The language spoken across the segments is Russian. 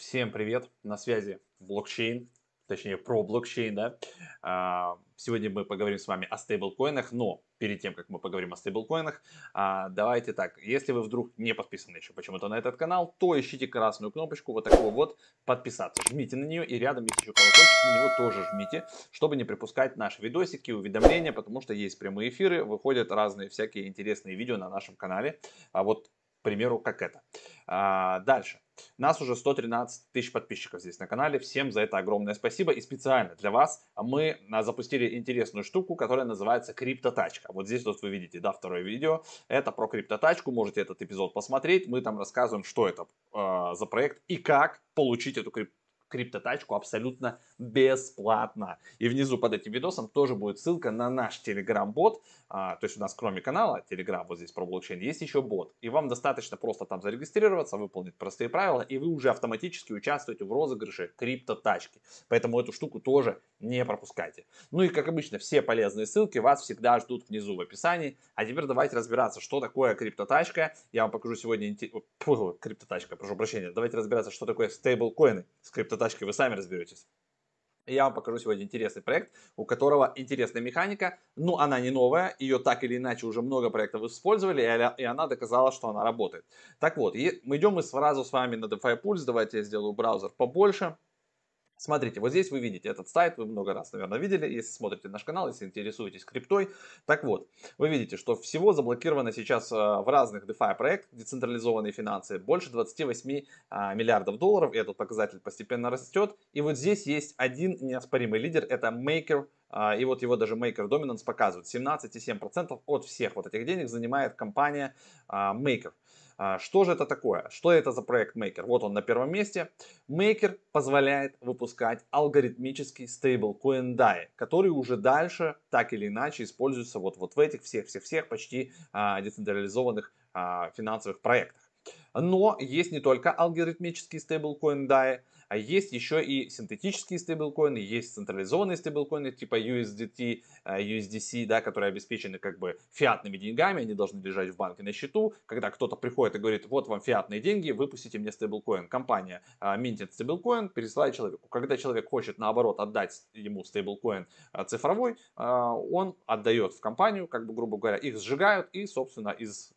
Всем привет, на связи блокчейн, точнее про блокчейн, да. А, сегодня мы поговорим с вами о стейблкоинах, но перед тем, как мы поговорим о стейблкоинах, а, давайте так, если вы вдруг не подписаны еще почему-то на этот канал, то ищите красную кнопочку, вот такую вот, подписаться. Жмите на нее и рядом есть еще колокольчик, на него тоже жмите, чтобы не пропускать наши видосики, уведомления, потому что есть прямые эфиры, выходят разные всякие интересные видео на нашем канале. А вот, к примеру, как это. А, дальше. Нас уже 113 тысяч подписчиков здесь на канале. Всем за это огромное спасибо. И специально для вас мы а, запустили интересную штуку, которая называется криптотачка. Вот здесь вот вы видите, да, второе видео. Это про криптотачку. Можете этот эпизод посмотреть. Мы там рассказываем, что это э, за проект и как получить эту криптотачку криптотачку абсолютно бесплатно. И внизу под этим видосом тоже будет ссылка на наш телеграм-бот. А, то есть у нас кроме канала телеграм вот здесь про блокчейн есть еще бот. И вам достаточно просто там зарегистрироваться, выполнить простые правила, и вы уже автоматически участвуете в розыгрыше криптотачки. Поэтому эту штуку тоже не пропускайте. Ну и как обычно, все полезные ссылки вас всегда ждут внизу в описании. А теперь давайте разбираться, что такое криптотачка. Я вам покажу сегодня... Фу, криптотачка, прошу прощения. Давайте разбираться, что такое стейблкоины с криптотачкой тачкой вы сами разберетесь. Я вам покажу сегодня интересный проект, у которого интересная механика, но она не новая, ее так или иначе уже много проектов использовали, и она доказала, что она работает. Так вот, мы идем мы сразу с вами на DeFi Pulse, давайте я сделаю браузер побольше. Смотрите, вот здесь вы видите этот сайт, вы много раз, наверное, видели, если смотрите наш канал, если интересуетесь криптой. Так вот, вы видите, что всего заблокировано сейчас э, в разных DeFi проектах, децентрализованные финансы, больше 28 а, миллиардов долларов, и этот показатель постепенно растет. И вот здесь есть один неоспоримый лидер, это Maker, а, и вот его даже Maker Dominance показывает. 17,7% от всех вот этих денег занимает компания а, Maker. А, что же это такое? Что это за проект Maker? Вот он на первом месте. Maker позволяет выпускать алгоритмический стейблкоин DAI, который уже дальше так или иначе используется вот, вот в этих всех-всех-всех почти а, децентрализованных а, финансовых проектах. Но есть не только алгоритмический стейблкоин DAI, а есть еще и синтетические стейблкоины, есть централизованные стейблкоины типа USDT, э, USDC, да, которые обеспечены как бы фиатными деньгами, они должны лежать в банке на счету. Когда кто-то приходит и говорит, вот вам фиатные деньги, выпустите мне стейблкоин. Компания э, минтит стейблкоин, пересылает человеку. Когда человек хочет наоборот отдать ему стейблкоин э, цифровой, он отдает в компанию, как бы грубо говоря, их сжигают и, собственно, из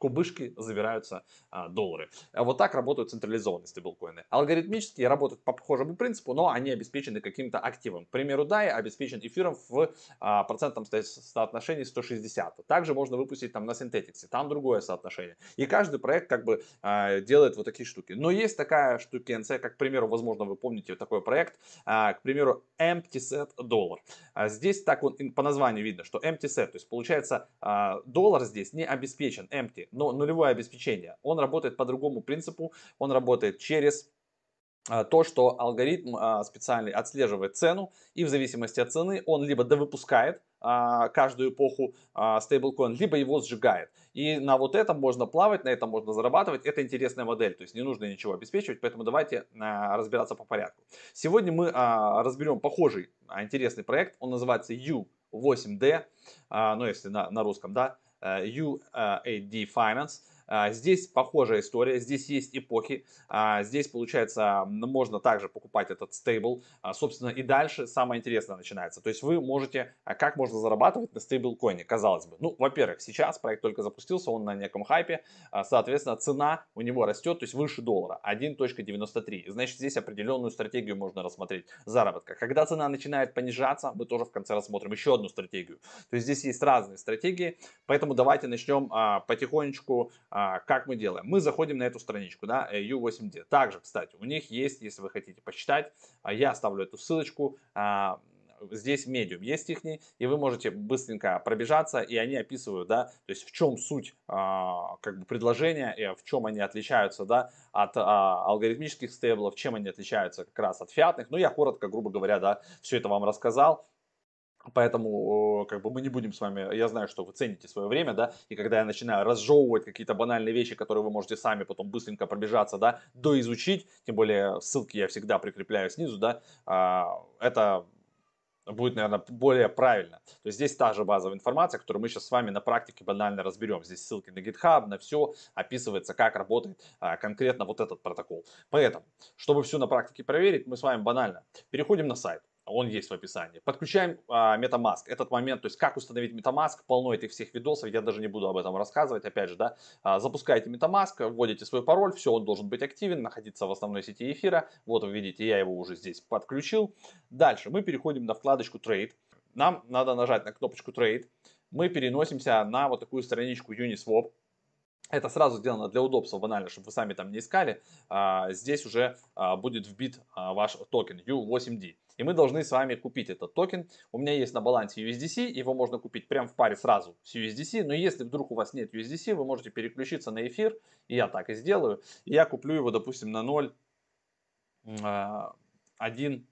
кубышки забираются а, доллары. А вот так работают централизованные стейблкоины. Алгоритмические работают по похожему принципу, но они обеспечены каким-то активом. К примеру, DAI обеспечен эфиром в а, процентном соотношении 160. Также можно выпустить там на Synthetix, там другое соотношение. И каждый проект как бы а, делает вот такие штуки. Но есть такая штукенция, как, к примеру, возможно, вы помните такой проект, а, к примеру, Empty Set доллар. А здесь так вот по названию видно, что Empty Set, то есть получается а, доллар здесь не обеспечен empty, но нулевое обеспечение. Он работает по другому принципу, он работает через а, то, что алгоритм а, специальный отслеживает цену, и в зависимости от цены он либо довыпускает а, каждую эпоху стейблкоин, либо его сжигает. И на вот этом можно плавать, на этом можно зарабатывать. Это интересная модель, то есть не нужно ничего обеспечивать, поэтому давайте разбираться по порядку. Сегодня мы разберем похожий интересный проект, он называется U8D, ну если на, на русском, да, Uh, UAD uh, Finance. А, здесь похожая история, здесь есть эпохи, а, здесь получается можно также покупать этот стейбл, а, собственно и дальше самое интересное начинается, то есть вы можете, как можно зарабатывать на стейблкоине, казалось бы. Ну, во-первых, сейчас проект только запустился, он на неком хайпе, соответственно цена у него растет, то есть выше доллара, 1.93, значит здесь определенную стратегию можно рассмотреть заработка. Когда цена начинает понижаться, мы тоже в конце рассмотрим еще одну стратегию, то есть здесь есть разные стратегии, поэтому давайте начнем потихонечку а, как мы делаем? Мы заходим на эту страничку, да, U8D. Также, кстати, у них есть, если вы хотите почитать, а, я оставлю эту ссылочку, а, здесь медиум есть их, и вы можете быстренько пробежаться, и они описывают, да, то есть в чем суть как бы предложения, и в чем они отличаются, да, от алгоритмических стейблов, чем они отличаются как раз от фиатных. Ну, я коротко, грубо говоря, да, все это вам рассказал. Поэтому как бы мы не будем с вами, я знаю, что вы цените свое время, да, и когда я начинаю разжевывать какие-то банальные вещи, которые вы можете сами потом быстренько пробежаться, да, доизучить, тем более ссылки я всегда прикрепляю снизу, да, а, это будет, наверное, более правильно. То есть здесь та же базовая информация, которую мы сейчас с вами на практике банально разберем. Здесь ссылки на GitHub, на все, описывается, как работает а, конкретно вот этот протокол. Поэтому, чтобы все на практике проверить, мы с вами банально переходим на сайт он есть в описании. Подключаем а, MetaMask. Этот момент, то есть как установить MetaMask, полно этих всех видосов, я даже не буду об этом рассказывать. Опять же, да, а, запускаете MetaMask, вводите свой пароль, все, он должен быть активен, находиться в основной сети эфира. Вот вы видите, я его уже здесь подключил. Дальше мы переходим на вкладочку Trade. Нам надо нажать на кнопочку Trade. Мы переносимся на вот такую страничку Uniswap. Это сразу сделано для удобства, банально, чтобы вы сами там не искали. А, здесь уже а, будет вбит а, ваш токен U8D. И мы должны с вами купить этот токен. У меня есть на балансе USDC, его можно купить прямо в паре сразу с USDC. Но если вдруг у вас нет USDC, вы можете переключиться на эфир. И я так и сделаю. И я куплю его, допустим, на 0,1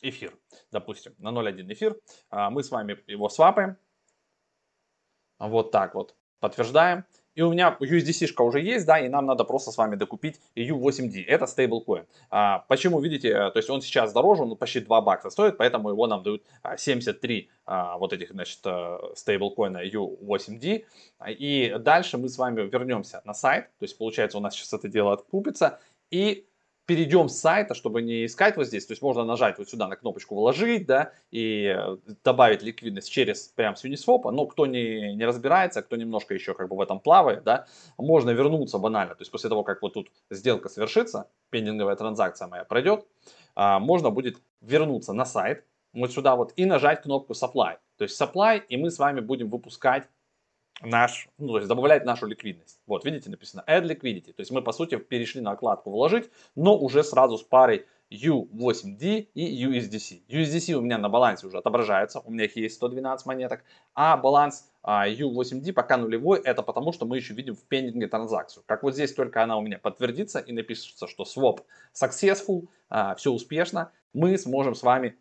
эфир. Допустим, на 0,1 эфир. Мы с вами его свапаем. Вот так вот подтверждаем. И у меня USDC-шка уже есть, да, и нам надо просто с вами докупить U8D. Это стейблкоин. А, почему, видите, э, то есть он сейчас дороже, он почти 2 бакса стоит, поэтому его нам дают 73 а, вот этих, значит, э, стейблкоина U8D. И дальше мы с вами вернемся на сайт, то есть получается у нас сейчас это дело откупится, и перейдем с сайта, чтобы не искать вот здесь, то есть можно нажать вот сюда на кнопочку «Вложить», да, и добавить ликвидность через прям с Uniswap, но кто не, не разбирается, кто немножко еще как бы в этом плавает, да, можно вернуться банально, то есть после того, как вот тут сделка совершится, пендинговая транзакция моя пройдет, а, можно будет вернуться на сайт, вот сюда вот, и нажать кнопку Supply, то есть Supply, и мы с вами будем выпускать наш, ну, то есть добавлять нашу ликвидность. Вот, видите, написано add liquidity. То есть мы, по сути, перешли на окладку вложить, но уже сразу с парой U8D и USDC. USDC у меня на балансе уже отображается, у меня их есть 112 монеток, а баланс а, U8D пока нулевой, это потому, что мы еще видим в пендинге транзакцию. Как вот здесь только она у меня подтвердится и напишется, что swap successful, а, все успешно, мы сможем с вами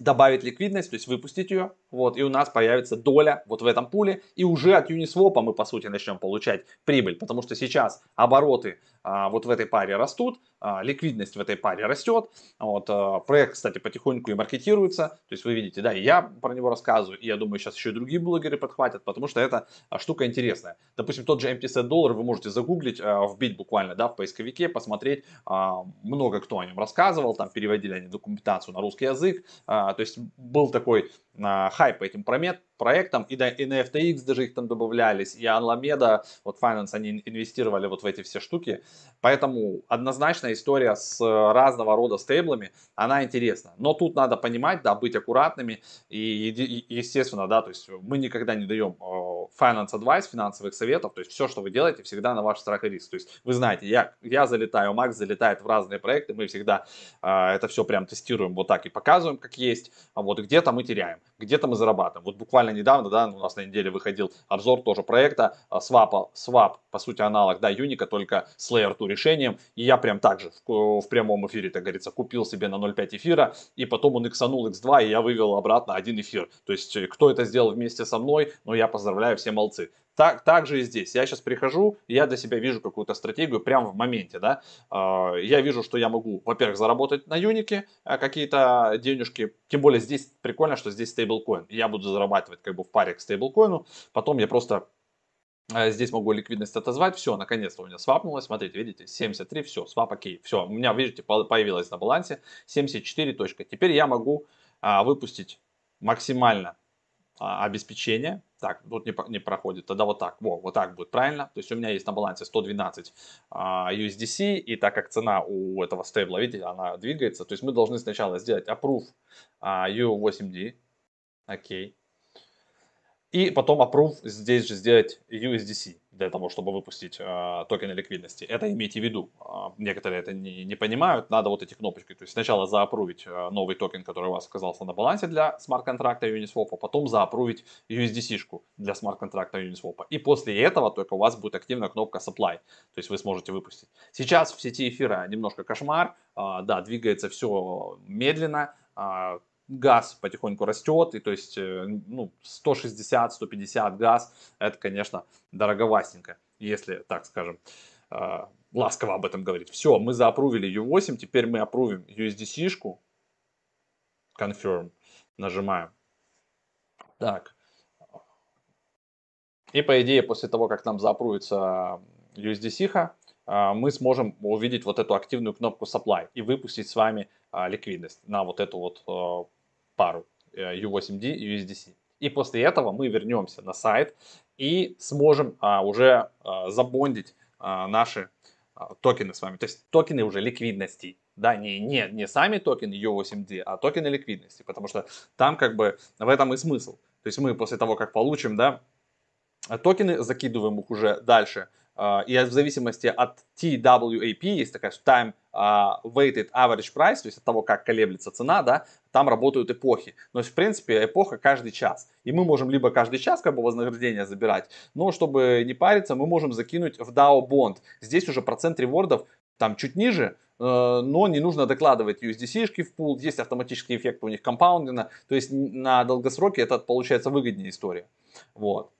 добавить ликвидность, то есть выпустить ее, вот, и у нас появится доля вот в этом пуле, и уже от Uniswap мы, по сути, начнем получать прибыль, потому что сейчас обороты а, вот в этой паре растут, а, ликвидность в этой паре растет, вот, а, проект, кстати, потихоньку и маркетируется, то есть вы видите, да, и я про него рассказываю, и я думаю, сейчас еще и другие блогеры подхватят, потому что это а, штука интересная. Допустим, тот же MTC доллар вы можете загуглить, а, вбить буквально, да, в поисковике, посмотреть, а, много кто о нем рассказывал, там переводили они документацию на русский язык, а, то есть был такой а, хайп по этим проектам, и, да, и на FTX даже их там добавлялись, и Alameda, вот Finance, они инвестировали вот в эти все штуки, поэтому однозначно история с разного рода стейблами, она интересна, но тут надо понимать, да, быть аккуратными, и, и естественно, да, то есть мы никогда не даем finance advice, финансовых советов, то есть все, что вы делаете, всегда на ваш страх и риск, то есть вы знаете, я, я залетаю, Макс залетает в разные проекты, мы всегда э, это все прям тестируем вот так и показываем, как есть, а вот где-то мы теряем где-то мы зарабатываем. Вот буквально недавно, да, у нас на неделе выходил обзор тоже проекта Swap, Swap по сути, аналог, да, Юника, только с Layer 2 решением. И я прям так же в, в прямом эфире, так говорится, купил себе на 0.5 эфира, и потом он иксанул X2, и я вывел обратно один эфир. То есть, э, кто это сделал вместе со мной, ну, я поздравляю, все молодцы. Так, так же и здесь. Я сейчас прихожу, я для себя вижу какую-то стратегию прямо в моменте, да. А, я вижу, что я могу, во-первых, заработать на юнике а, какие-то денежки. Тем более здесь прикольно, что здесь стейблкоин. Я буду зарабатывать как бы в паре к стейблкоину. Потом я просто а, Здесь могу ликвидность отозвать. Все, наконец-то у меня свапнулось. Смотрите, видите, 73, все, свап окей. Все, у меня, видите, появилось на балансе 74 точка. Теперь я могу а, выпустить максимально а, обеспечение. Так, тут не, не проходит. Тогда вот так. Во, вот так будет правильно. То есть у меня есть на балансе 112 а, USDC. И так как цена у этого стейбла, видите, она двигается. То есть мы должны сначала сделать approve а, U8D. Окей. И потом approve здесь же сделать USDC для того, чтобы выпустить э, токены ликвидности. Это имейте в виду. Э, некоторые это не, не понимают. Надо вот эти кнопочки. То есть сначала заапрувить э, новый токен, который у вас оказался на балансе для смарт-контракта Uniswap, а потом заапрувить USDC-шку для смарт-контракта Uniswap. И после этого только у вас будет активная кнопка Supply. То есть вы сможете выпустить. Сейчас в сети эфира немножко кошмар. Э, да, двигается все медленно. Э, газ потихоньку растет, и то есть э, ну, 160-150 газ, это, конечно, дороговастенько, если, так скажем, э, ласково об этом говорить. Все, мы заапрувили U8, теперь мы апрувим USDC-шку, confirm. Нажимаем. Так. И по идее, после того, как нам запруется USDC, а, мы сможем увидеть вот эту активную кнопку supply и выпустить с вами ликвидность на вот эту вот пару U8D и USDC. И после этого мы вернемся на сайт и сможем уже забондить наши токены с вами. То есть токены уже ликвидности. Да, не, не, не сами токены U8D, а токены ликвидности. Потому что там как бы в этом и смысл. То есть мы после того, как получим, да, токены, закидываем их уже дальше и в зависимости от TWAP, есть такая time uh, weighted average price, то есть от того, как колеблется цена, да, там работают эпохи. Но в принципе эпоха каждый час. И мы можем либо каждый час как бы вознаграждение забирать, но чтобы не париться, мы можем закинуть в DAO Bond. Здесь уже процент ревордов там чуть ниже, э, но не нужно докладывать USDC-шки в пул, есть автоматический эффект у них компаундинга, то есть на долгосроке это получается выгоднее история. Вот.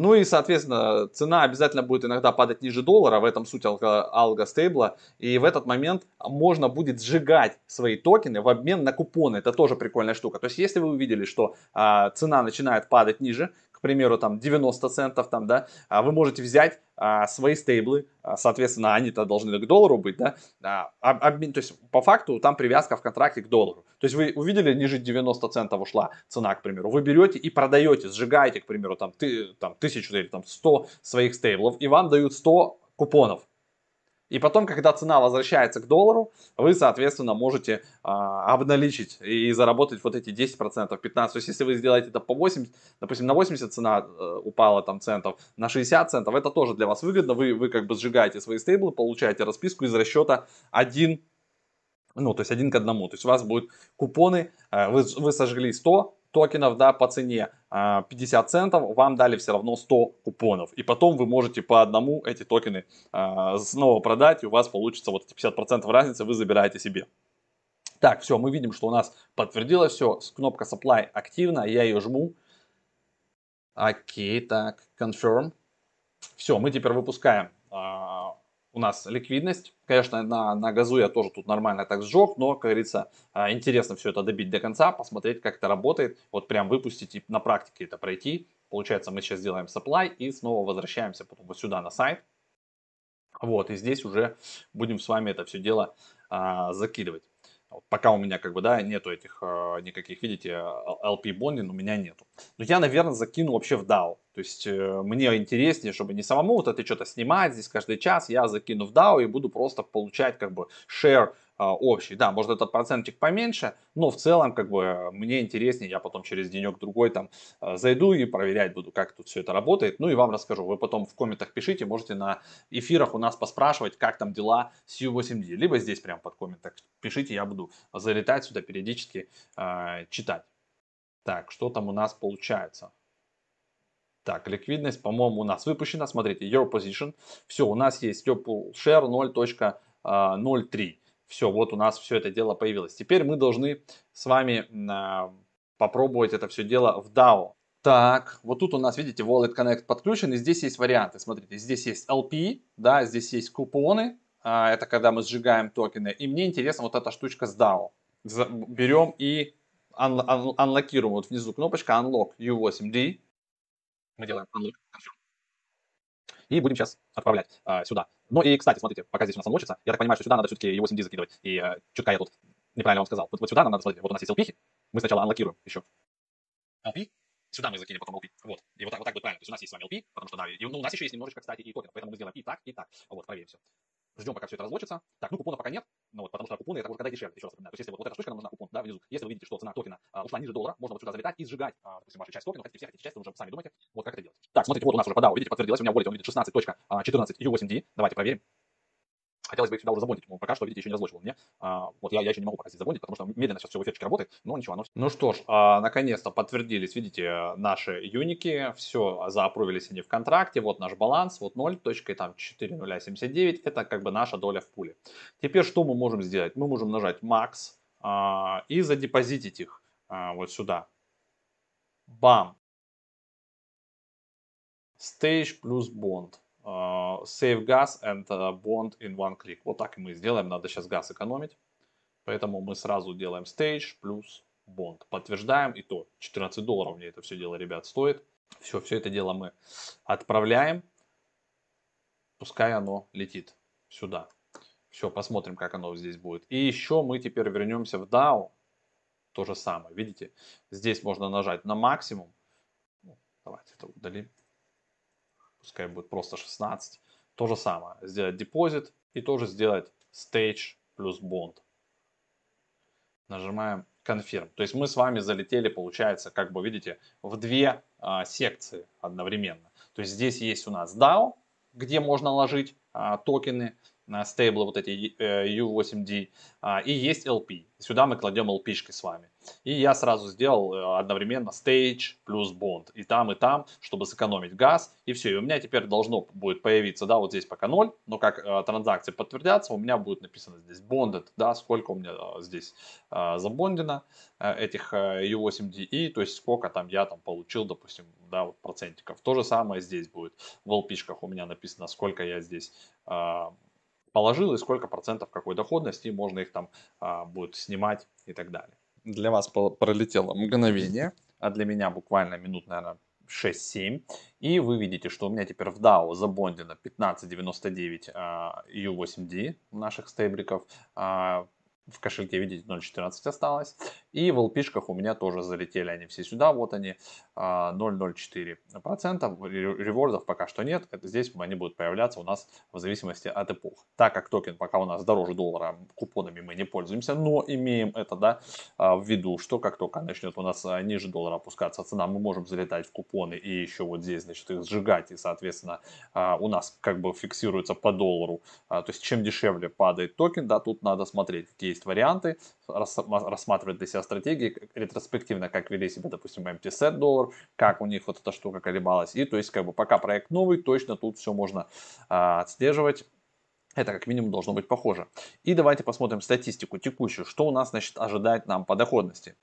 Ну и, соответственно, цена обязательно будет иногда падать ниже доллара, в этом суть алго, стейбла. И в этот момент можно будет сжигать свои токены в обмен на купоны. Это тоже прикольная штука. То есть, если вы увидели, что а, цена начинает падать ниже, к примеру, там 90 центов, там, да, а вы можете взять а, свои стейблы, а, соответственно, они-то должны к доллару быть, да, а, обмен, то есть по факту там привязка в контракте к доллару. То есть вы увидели, ниже 90 центов ушла цена, к примеру, вы берете и продаете, сжигаете, к примеру, там, ты, там тысячу или там 100 своих стейблов, и вам дают 100 купонов. И потом, когда цена возвращается к доллару, вы, соответственно, можете а, обналичить и заработать вот эти 10%, 15%. То есть, если вы сделаете это по 80, допустим, на 80 цена э, упала там центов, на 60 центов, это тоже для вас выгодно. Вы, вы как бы сжигаете свои стейблы, получаете расписку из расчета 1 ну, то есть один к одному. То есть у вас будут купоны, э, вы, вы сожгли 100, токенов, да, по цене 50 а, центов, вам дали все равно 100 купонов. И потом вы можете по одному эти токены а, снова продать, и у вас получится вот эти 50% разницы, вы забираете себе. Так, все, мы видим, что у нас подтвердилось все, кнопка supply активна, я ее жму. Окей, так, confirm. Все, мы теперь выпускаем а, у нас ликвидность. Конечно, на, на газу я тоже тут нормально так сжег, но, как говорится, а, интересно все это добить до конца, посмотреть, как это работает, вот прям выпустить и на практике это пройти. Получается, мы сейчас делаем supply и снова возвращаемся потом вот сюда на сайт. Вот, и здесь уже будем с вами это все дело а, закидывать. Пока у меня как бы, да, нету этих э, никаких, видите, LP бондинг у меня нету. Но я, наверное, закину вообще в DAO. То есть э, мне интереснее, чтобы не самому вот это что-то снимать здесь каждый час, я закину в DAO и буду просто получать как бы share общий. Да, может этот процентик поменьше, но в целом как бы мне интереснее, я потом через денек-другой там а, зайду и проверять буду, как тут все это работает. Ну и вам расскажу. Вы потом в комментах пишите, можете на эфирах у нас поспрашивать, как там дела с U8D. Либо здесь прям под комментах пишите, я буду залетать сюда периодически э, читать. Так, что там у нас получается? Так, ликвидность, по-моему, у нас выпущена. Смотрите, your position. Все, у нас есть share 0.03. Все, вот у нас все это дело появилось. Теперь мы должны с вами э, попробовать это все дело в DAO. Так, вот тут у нас, видите, Wallet Connect подключен, и здесь есть варианты. Смотрите, здесь есть LP, да, здесь есть купоны, а, это когда мы сжигаем токены. И мне интересна вот эта штучка с DAO. Берем и анлокируем, вот внизу кнопочка Unlock U8D. Мы делаем Unlock и будем сейчас отправлять э, сюда. Ну и, кстати, смотрите, пока здесь у нас анлочится, я так понимаю, что сюда надо все-таки его SMD закидывать. И э, чутка я тут неправильно вам сказал. Вот, вот сюда нам надо, смотрите, вот у нас есть LP, мы сначала анлокируем еще. LP, сюда мы закинем потом LP. Вот. И вот так, вот так будет правильно. То есть у нас есть с вами LP, потому что да, и, ну, у нас еще есть немножечко, кстати, и токен, поэтому мы сделаем и так, и так. Вот, проверим все. Ждем, пока все это разлочится. Так, ну купона пока нет, ну вот, потому что купоны это уже когда дешевле, еще раз напоминаю. То есть если вот, вот эта штучка нам нужна, купон, да, внизу. Если вы видите, что цена токена а, ушла ниже доллара, можно вот сюда залетать и сжигать, а, допустим, вашу часть токена, хотите все, хотите часть, вы уже сами думаете, вот как это делать. Так, смотрите, вот у нас уже подал, видите, подтвердилось, у меня wallet, он видит 16.14 U8D. Давайте проверим. Хотелось бы их сюда уже забондить. Пока что, видите, еще не разлочивал мне. А, вот я, я еще не могу пока здесь забондить, потому что медленно сейчас все в эфирчике работает, но ничего. Оно... Ну что ж, а, наконец-то подтвердились, видите, наши юники. Все, заапрувились они в контракте. Вот наш баланс, вот 0.4.079. Это как бы наша доля в пуле. Теперь что мы можем сделать? Мы можем нажать Max а, и задепозитить их вот сюда. Бам! Stage плюс bond. Uh, save gas and uh, bond in one click. Вот так мы сделаем. Надо сейчас газ экономить. Поэтому мы сразу делаем stage плюс бонд. Подтверждаем, и то 14 долларов мне это все дело, ребят, стоит. Все, все это дело мы отправляем. Пускай оно летит сюда. Все, посмотрим, как оно здесь будет. И еще мы теперь вернемся в DAO. То же самое, видите? Здесь можно нажать на максимум. Ну, давайте это удалим. Пускай будет просто 16. То же самое. Сделать депозит и тоже сделать stage плюс бонд. Нажимаем confirm. То есть мы с вами залетели, получается, как бы видите, в две а, секции одновременно. То есть здесь есть у нас DAO, где можно ложить а, токены, стейблы вот эти U8D, а, и есть LP. Сюда мы кладем LP с вами. И я сразу сделал э, одновременно stage плюс bond. И там, и там, чтобы сэкономить газ. И все. И у меня теперь должно будет появиться, да, вот здесь пока 0. Но как э, транзакции подтвердятся, у меня будет написано здесь bonded, да, сколько у меня э, здесь э, забондено э, этих э, U8D. И то есть сколько там я там получил, допустим, да, вот процентиков. То же самое здесь будет. В LP у меня написано, сколько я здесь э, положил и сколько процентов какой доходности, можно их там а, будет снимать и так далее. Для вас пролетело мгновение, а для меня буквально минут, наверное, 6-7. И вы видите, что у меня теперь в DAO забондено 1599 а, U8D наших стейбликов. А, в кошельке, видите, 0.14 осталось. И в LP у меня тоже залетели они все сюда, вот они, 0.04%. А, ревордов пока что нет, здесь они будут появляться у нас в зависимости от эпох. Так как токен пока у нас дороже доллара, купонами мы не пользуемся, но имеем это да, а, в виду, что как только начнет у нас а, ниже доллара опускаться цена, мы можем залетать в купоны и еще вот здесь, значит, их сжигать, и, соответственно, у нас как бы фиксируется по доллару. То есть, чем дешевле падает токен, да, тут надо смотреть, есть варианты, рассматривать для себя стратегии ретроспективно, как вели себя, допустим, MT-Set доллар, как у них вот эта штука колебалась. И то есть, как бы пока проект новый, точно тут все можно а, отслеживать. Это как минимум должно быть похоже. И давайте посмотрим статистику текущую, что у нас значит ожидает нам по доходности.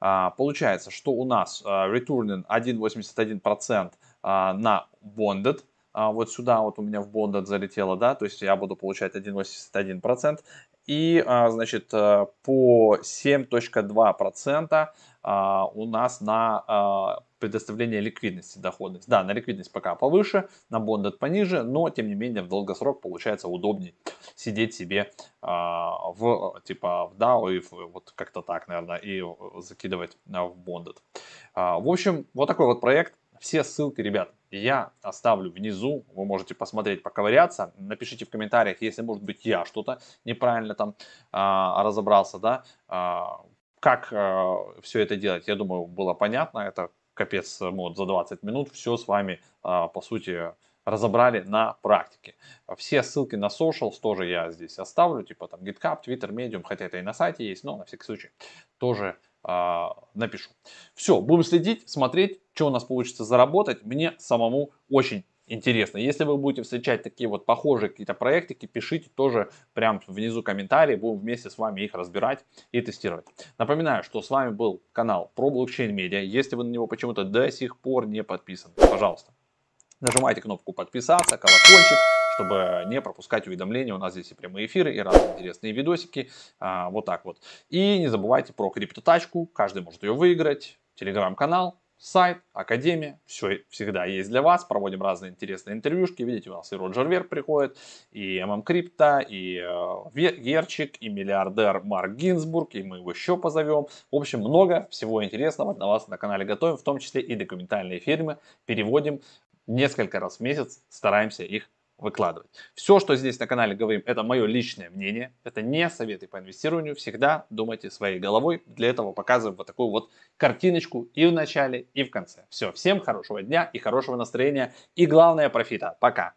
А, получается, что у нас а, returning 1,81% а, на bonded, а, вот сюда вот у меня в bonded залетело, да, то есть я буду получать 1,81%. И, а, значит, э, по 7.2% а, у нас на а, предоставление ликвидности доходность. Да, на ликвидность пока повыше, на бондед пониже, но тем не менее в долгосрок получается удобнее сидеть себе в типа в DAO и в, вот как-то так, наверное, и закидывать в бондед. В общем, вот такой вот проект. Все ссылки, ребят, я оставлю внизу, вы можете посмотреть, поковыряться, напишите в комментариях, если, может быть, я что-то неправильно там а, разобрался, да, а, как а, все это делать, я думаю, было понятно, это капец, вот за 20 минут. Все с вами, а, по сути, разобрали на практике. Все ссылки на socials тоже я здесь оставлю, типа там GitHub, Twitter, Medium, хотя это и на сайте есть, но на всякий случай тоже напишу. Все, будем следить, смотреть, что у нас получится заработать. Мне самому очень интересно. Если вы будете встречать такие вот похожие какие-то проектики, пишите тоже прям внизу комментарии, будем вместе с вами их разбирать и тестировать. Напоминаю, что с вами был канал про блокчейн медиа. Если вы на него почему-то до сих пор не подписаны, пожалуйста, нажимайте кнопку подписаться, колокольчик, чтобы не пропускать уведомления. У нас здесь и прямые эфиры, и разные интересные видосики. А, вот так вот. И не забывайте про криптотачку. Каждый может ее выиграть. Телеграм-канал, сайт, академия, все всегда есть для вас. Проводим разные интересные интервьюшки. Видите, у нас и Роджер Верк приходит, и ММ Крипто, и э, Герчик, и миллиардер Марк Гинзбург, и мы его еще позовем. В общем, много всего интересного для вас на канале готовим, в том числе и документальные фильмы. Переводим несколько раз в месяц, стараемся их выкладывать. Все, что здесь на канале говорим, это мое личное мнение, это не советы по инвестированию, всегда думайте своей головой, для этого показываем вот такую вот картиночку и в начале, и в конце. Все, всем хорошего дня и хорошего настроения, и главное профита. Пока!